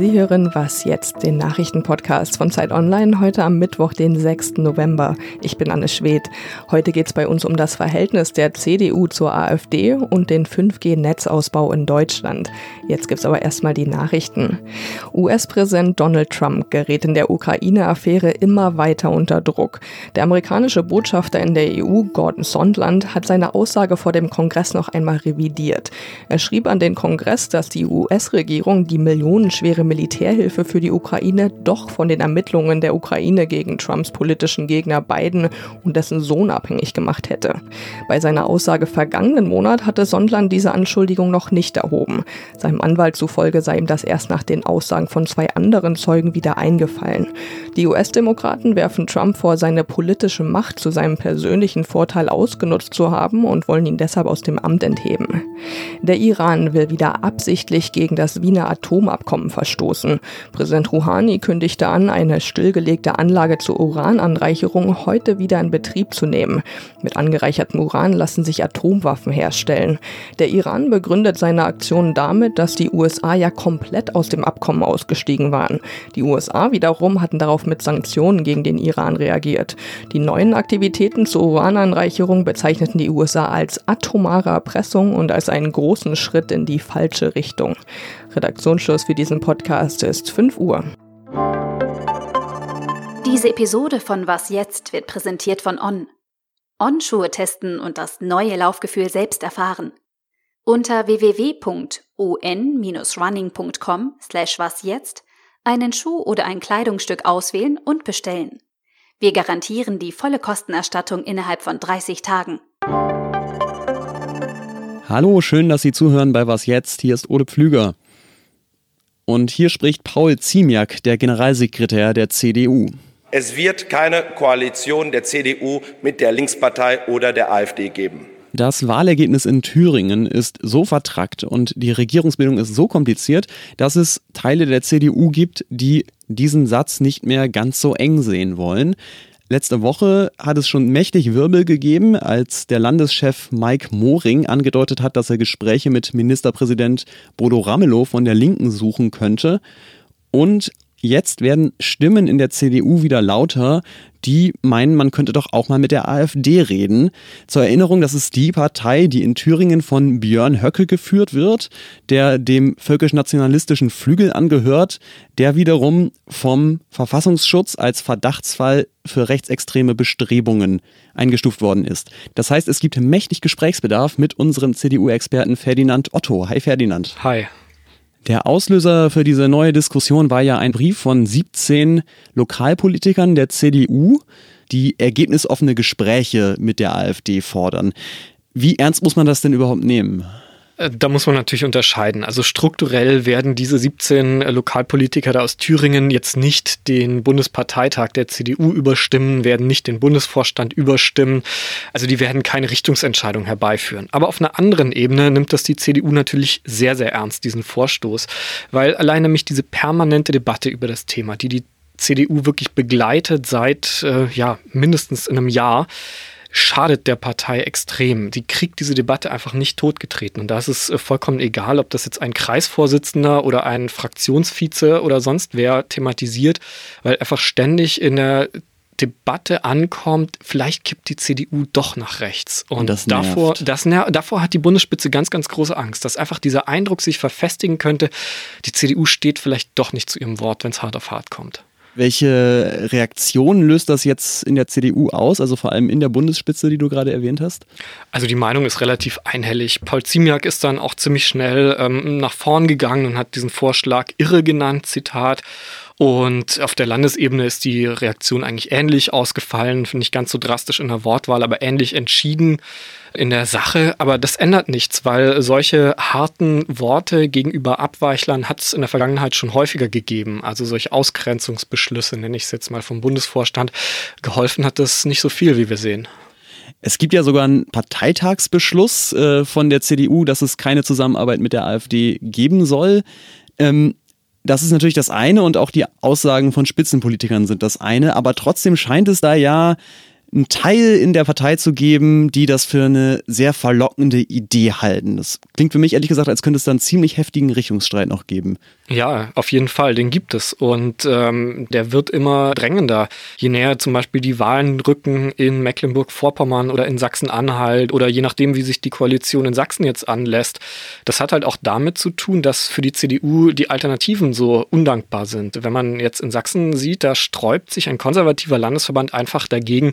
Sie hören Was jetzt, den Nachrichtenpodcast von Zeit Online, heute am Mittwoch, den 6. November. Ich bin Anne Schwedt. Heute geht es bei uns um das Verhältnis der CDU zur AfD und den 5G-Netzausbau in Deutschland. Jetzt gibt es aber erstmal die Nachrichten. US-Präsident Donald Trump gerät in der Ukraine-Affäre immer weiter unter Druck. Der amerikanische Botschafter in der EU, Gordon Sondland, hat seine Aussage vor dem Kongress noch einmal revidiert. Er schrieb an den Kongress, dass die US-Regierung die millionenschwere Militärhilfe für die Ukraine doch von den Ermittlungen der Ukraine gegen Trumps politischen Gegner Biden und dessen Sohn abhängig gemacht hätte. Bei seiner Aussage vergangenen Monat hatte Sondland diese Anschuldigung noch nicht erhoben. Seinem Anwalt zufolge sei ihm das erst nach den Aussagen von zwei anderen Zeugen wieder eingefallen. Die US-Demokraten werfen Trump vor, seine politische Macht zu seinem persönlichen Vorteil ausgenutzt zu haben und wollen ihn deshalb aus dem Amt entheben. Der Iran will wieder absichtlich gegen das Wiener Atomabkommen verstoßen. Präsident Rouhani kündigte an, eine stillgelegte Anlage zur Urananreicherung heute wieder in Betrieb zu nehmen. Mit angereichertem Uran lassen sich Atomwaffen herstellen. Der Iran begründet seine Aktion damit, dass die USA ja komplett aus dem Abkommen ausgestiegen waren. Die USA wiederum hatten darauf mit Sanktionen gegen den Iran reagiert. Die neuen Aktivitäten zur Urananreicherung bezeichneten die USA als atomare Erpressung und als einen großen Schritt in die falsche Richtung. Redaktionsschluss für diesen Podcast ist 5 Uhr. Diese Episode von Was jetzt wird präsentiert von On. On-Schuhe testen und das neue Laufgefühl selbst erfahren. Unter www.on-running.com slash was jetzt einen Schuh oder ein Kleidungsstück auswählen und bestellen. Wir garantieren die volle Kostenerstattung innerhalb von 30 Tagen. Hallo, schön, dass Sie zuhören bei Was jetzt. Hier ist Ode Pflüger. Und hier spricht Paul Ziemiak, der Generalsekretär der CDU. Es wird keine Koalition der CDU mit der Linkspartei oder der AfD geben. Das Wahlergebnis in Thüringen ist so vertrackt und die Regierungsbildung ist so kompliziert, dass es Teile der CDU gibt, die diesen Satz nicht mehr ganz so eng sehen wollen. Letzte Woche hat es schon mächtig Wirbel gegeben, als der Landeschef Mike Moring angedeutet hat, dass er Gespräche mit Ministerpräsident Bodo Ramelow von der Linken suchen könnte. Und Jetzt werden Stimmen in der CDU wieder lauter, die meinen, man könnte doch auch mal mit der AfD reden. Zur Erinnerung, das ist die Partei, die in Thüringen von Björn Höcke geführt wird, der dem völkisch-nationalistischen Flügel angehört, der wiederum vom Verfassungsschutz als Verdachtsfall für rechtsextreme Bestrebungen eingestuft worden ist. Das heißt, es gibt mächtig Gesprächsbedarf mit unserem CDU-Experten Ferdinand Otto. Hi Ferdinand. Hi. Der Auslöser für diese neue Diskussion war ja ein Brief von 17 Lokalpolitikern der CDU, die ergebnisoffene Gespräche mit der AfD fordern. Wie ernst muss man das denn überhaupt nehmen? Äh, da muss man natürlich unterscheiden. Also strukturell werden diese 17 äh, Lokalpolitiker da aus Thüringen jetzt nicht den Bundesparteitag der CDU überstimmen, werden nicht den Bundesvorstand überstimmen. Also die werden keine Richtungsentscheidung herbeiführen. Aber auf einer anderen Ebene nimmt das die CDU natürlich sehr, sehr ernst, diesen Vorstoß, weil allein nämlich diese permanente Debatte über das Thema, die die CDU wirklich begleitet seit äh, ja mindestens einem Jahr, schadet der Partei extrem. Die kriegt diese Debatte einfach nicht totgetreten. Und da ist es äh, vollkommen egal, ob das jetzt ein Kreisvorsitzender oder ein Fraktionsvize oder sonst wer thematisiert, weil einfach ständig in der Debatte ankommt, vielleicht kippt die CDU doch nach rechts. Und, Und das davor, das, davor hat die Bundesspitze ganz, ganz große Angst, dass einfach dieser Eindruck sich verfestigen könnte, die CDU steht vielleicht doch nicht zu ihrem Wort, wenn es hart auf hart kommt. Welche Reaktionen löst das jetzt in der CDU aus, also vor allem in der Bundesspitze, die du gerade erwähnt hast? Also die Meinung ist relativ einhellig. Paul Ziemiak ist dann auch ziemlich schnell ähm, nach vorn gegangen und hat diesen Vorschlag irre genannt, Zitat. Und auf der Landesebene ist die Reaktion eigentlich ähnlich ausgefallen, finde ich ganz so drastisch in der Wortwahl, aber ähnlich entschieden in der Sache. Aber das ändert nichts, weil solche harten Worte gegenüber Abweichlern hat es in der Vergangenheit schon häufiger gegeben. Also solche Ausgrenzungsbeschlüsse, nenne ich es jetzt mal vom Bundesvorstand. Geholfen hat das nicht so viel, wie wir sehen. Es gibt ja sogar einen Parteitagsbeschluss äh, von der CDU, dass es keine Zusammenarbeit mit der AfD geben soll. Ähm, das ist natürlich das eine und auch die Aussagen von Spitzenpolitikern sind das eine, aber trotzdem scheint es da ja einen Teil in der Partei zu geben, die das für eine sehr verlockende Idee halten. Das klingt für mich ehrlich gesagt, als könnte es da einen ziemlich heftigen Richtungsstreit noch geben. Ja, auf jeden Fall, den gibt es. Und ähm, der wird immer drängender. Je näher zum Beispiel die Wahlen rücken in Mecklenburg-Vorpommern oder in Sachsen-Anhalt oder je nachdem, wie sich die Koalition in Sachsen jetzt anlässt. Das hat halt auch damit zu tun, dass für die CDU die Alternativen so undankbar sind. Wenn man jetzt in Sachsen sieht, da sträubt sich ein konservativer Landesverband einfach dagegen,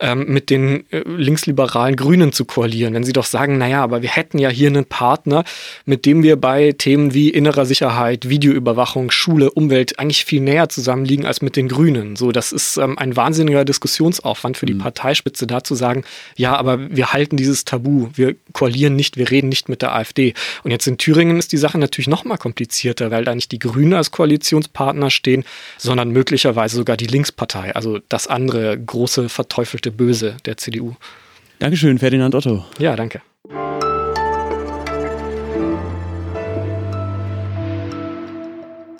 ähm, mit den äh, linksliberalen Grünen zu koalieren. Wenn sie doch sagen, naja, aber wir hätten ja hier einen Partner, mit dem wir bei Themen wie innerer Sicherheit, Videoüberwachung, Schule, Umwelt eigentlich viel näher zusammenliegen als mit den Grünen. So, das ist ähm, ein wahnsinniger Diskussionsaufwand für die mhm. Parteispitze, da zu sagen, ja, aber wir halten dieses Tabu, wir koalieren nicht, wir reden nicht mit der AfD. Und jetzt in Thüringen ist die Sache natürlich noch mal komplizierter, weil da nicht die Grünen als Koalitionspartner stehen, sondern möglicherweise sogar die Linkspartei, also das andere große verteufelte Böse der CDU. Dankeschön, Ferdinand Otto. Ja, danke.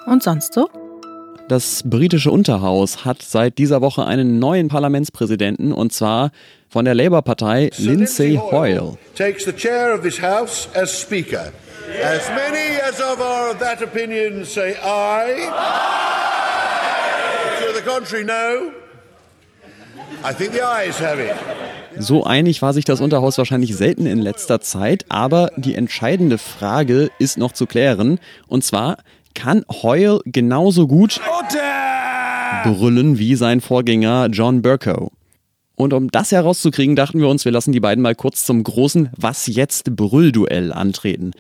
Und sonst so? Das britische Unterhaus hat seit dieser Woche einen neuen Parlamentspräsidenten und zwar von der Labour-Partei Lindsay Hoyle. Takes the chair of this house as speaker. As many as of our of that opinion say aye. To the contrary, no. So einig war sich das Unterhaus wahrscheinlich selten in letzter Zeit, aber die entscheidende Frage ist noch zu klären. Und zwar, kann Hoyle genauso gut brüllen wie sein Vorgänger John Burko? Und um das herauszukriegen, dachten wir uns, wir lassen die beiden mal kurz zum großen Was jetzt Brüllduell antreten.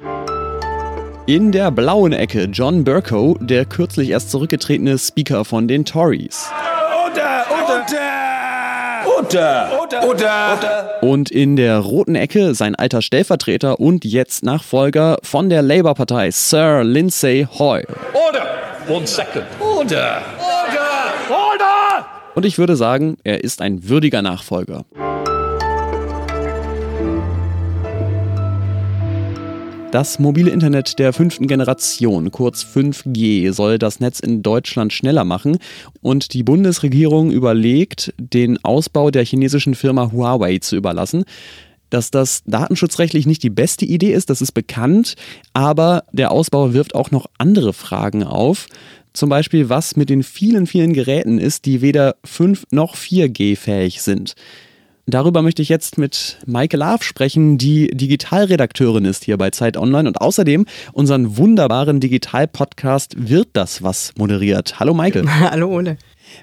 In der blauen Ecke John Burko, der kürzlich erst zurückgetretene Speaker von den Tories. Oder, oder, oder, oder, oder. Und in der roten Ecke sein alter Stellvertreter und jetzt Nachfolger von der Labour-Partei, Sir Lindsay Hoyle. Order! One second. Order! Order! Order! Und ich würde sagen, er ist ein würdiger Nachfolger. Das mobile Internet der fünften Generation, kurz 5G, soll das Netz in Deutschland schneller machen und die Bundesregierung überlegt, den Ausbau der chinesischen Firma Huawei zu überlassen. Dass das datenschutzrechtlich nicht die beste Idee ist, das ist bekannt, aber der Ausbau wirft auch noch andere Fragen auf. Zum Beispiel, was mit den vielen, vielen Geräten ist, die weder 5 noch 4G fähig sind. Darüber möchte ich jetzt mit Maike Laaf sprechen, die Digitalredakteurin ist hier bei Zeit Online und außerdem unseren wunderbaren Digital-Podcast Wird das was moderiert. Hallo Maike. Hallo Ole.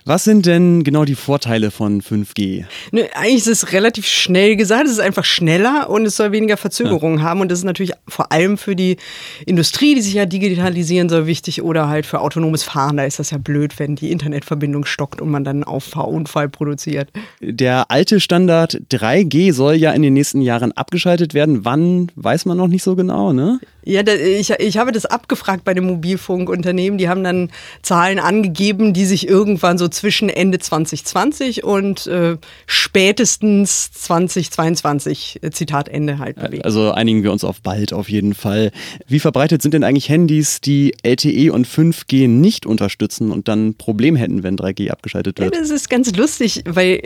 Was sind denn genau die Vorteile von 5G? Ne, eigentlich ist es relativ schnell gesagt. Es ist einfach schneller und es soll weniger Verzögerungen ja. haben. Und das ist natürlich vor allem für die Industrie, die sich ja digitalisieren soll, wichtig. Oder halt für autonomes Fahren. Da ist das ja blöd, wenn die Internetverbindung stockt und man dann einen Auffahrunfall produziert. Der alte Standard 3G soll ja in den nächsten Jahren abgeschaltet werden. Wann, weiß man noch nicht so genau, ne? Ja, ich, ich habe das abgefragt bei den Mobilfunkunternehmen. Die haben dann Zahlen angegeben, die sich irgendwann so zwischen Ende 2020 und äh, spätestens 2022, äh, Zitat Ende halt bewegen. Also einigen wir uns auf bald auf jeden Fall. Wie verbreitet sind denn eigentlich Handys, die LTE und 5G nicht unterstützen und dann ein Problem hätten, wenn 3G abgeschaltet wird? Ja, das ist ganz lustig, weil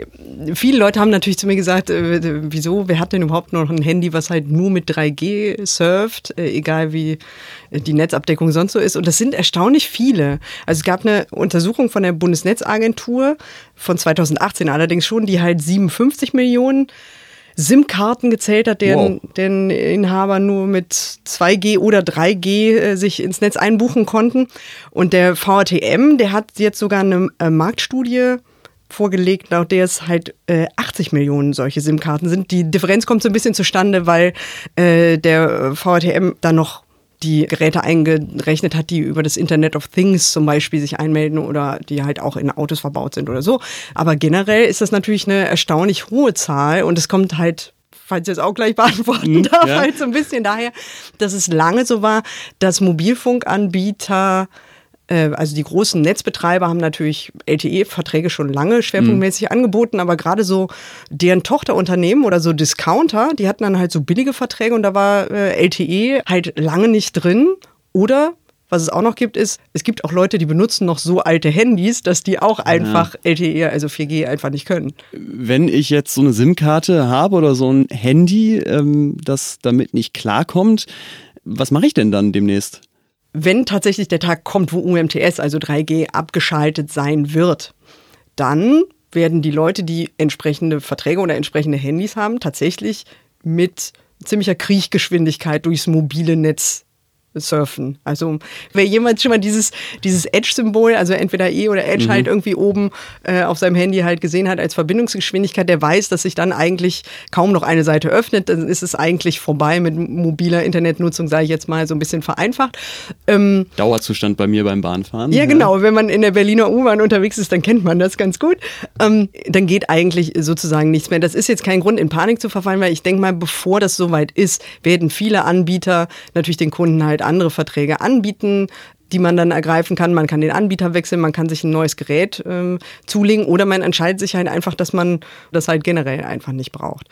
viele Leute haben natürlich zu mir gesagt, äh, wieso, wer hat denn überhaupt noch ein Handy, was halt nur mit 3G surft, äh, egal wie die Netzabdeckung sonst so ist. Und das sind erstaunlich viele. Also es gab eine Untersuchung von der Bundesnetzagentur von 2018 allerdings schon, die halt 57 Millionen SIM-Karten gezählt hat, deren, wow. deren Inhaber nur mit 2G oder 3G äh, sich ins Netz einbuchen konnten. Und der VRTM, der hat jetzt sogar eine äh, Marktstudie vorgelegt, laut der es halt äh, 80 Millionen solche SIM-Karten sind. Die Differenz kommt so ein bisschen zustande, weil äh, der VRTM da noch die Geräte eingerechnet hat, die über das Internet of Things zum Beispiel sich einmelden oder die halt auch in Autos verbaut sind oder so. Aber generell ist das natürlich eine erstaunlich hohe Zahl und es kommt halt falls ich es auch gleich beantworten mhm, darf, ja. halt so ein bisschen daher, dass es lange so war, dass Mobilfunkanbieter also die großen Netzbetreiber haben natürlich LTE-Verträge schon lange schwerpunktmäßig mhm. angeboten, aber gerade so deren Tochterunternehmen oder so Discounter, die hatten dann halt so billige Verträge und da war äh, LTE halt lange nicht drin oder was es auch noch gibt, ist, es gibt auch Leute, die benutzen noch so alte Handys, dass die auch einfach ja. LTE, also 4G, einfach nicht können. Wenn ich jetzt so eine SIM-Karte habe oder so ein Handy, ähm, das damit nicht klarkommt, was mache ich denn dann demnächst? Wenn tatsächlich der Tag kommt, wo UMTS, also 3G, abgeschaltet sein wird, dann werden die Leute, die entsprechende Verträge oder entsprechende Handys haben, tatsächlich mit ziemlicher Kriechgeschwindigkeit durchs mobile Netz surfen. Also wer jemand schon mal dieses, dieses Edge-Symbol, also entweder E oder Edge mhm. halt irgendwie oben äh, auf seinem Handy halt gesehen hat als Verbindungsgeschwindigkeit, der weiß, dass sich dann eigentlich kaum noch eine Seite öffnet. Dann ist es eigentlich vorbei mit mobiler Internetnutzung, sage ich jetzt mal so ein bisschen vereinfacht. Ähm, Dauerzustand bei mir beim Bahnfahren. Ja, ja, genau. Wenn man in der Berliner U-Bahn unterwegs ist, dann kennt man das ganz gut. Ähm, dann geht eigentlich sozusagen nichts mehr. Das ist jetzt kein Grund, in Panik zu verfallen, weil ich denke mal, bevor das soweit ist, werden viele Anbieter natürlich den Kunden halt andere Verträge anbieten, die man dann ergreifen kann. Man kann den Anbieter wechseln, man kann sich ein neues Gerät äh, zulegen oder man entscheidet sich halt einfach, dass man das halt generell einfach nicht braucht.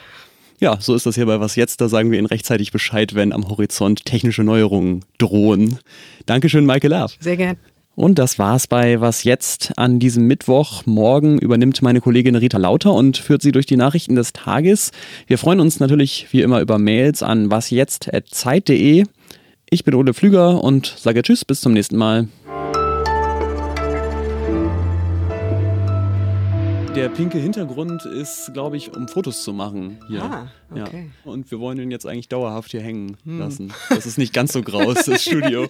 Ja, so ist das hier bei Was Jetzt. Da sagen wir Ihnen rechtzeitig Bescheid, wenn am Horizont technische Neuerungen drohen. Dankeschön, Michael Love. Sehr gern. Und das war's bei Was Jetzt an diesem Mittwoch. Morgen übernimmt meine Kollegin Rita Lauter und führt Sie durch die Nachrichten des Tages. Wir freuen uns natürlich wie immer über Mails an wasjetzt.zeit.de. Ich bin Ole Flüger und sage Tschüss, bis zum nächsten Mal. Der pinke Hintergrund ist, glaube ich, um Fotos zu machen hier. Ah, okay. Ja. Und wir wollen ihn jetzt eigentlich dauerhaft hier hängen hm. lassen. Das ist nicht ganz so grau, das Studio.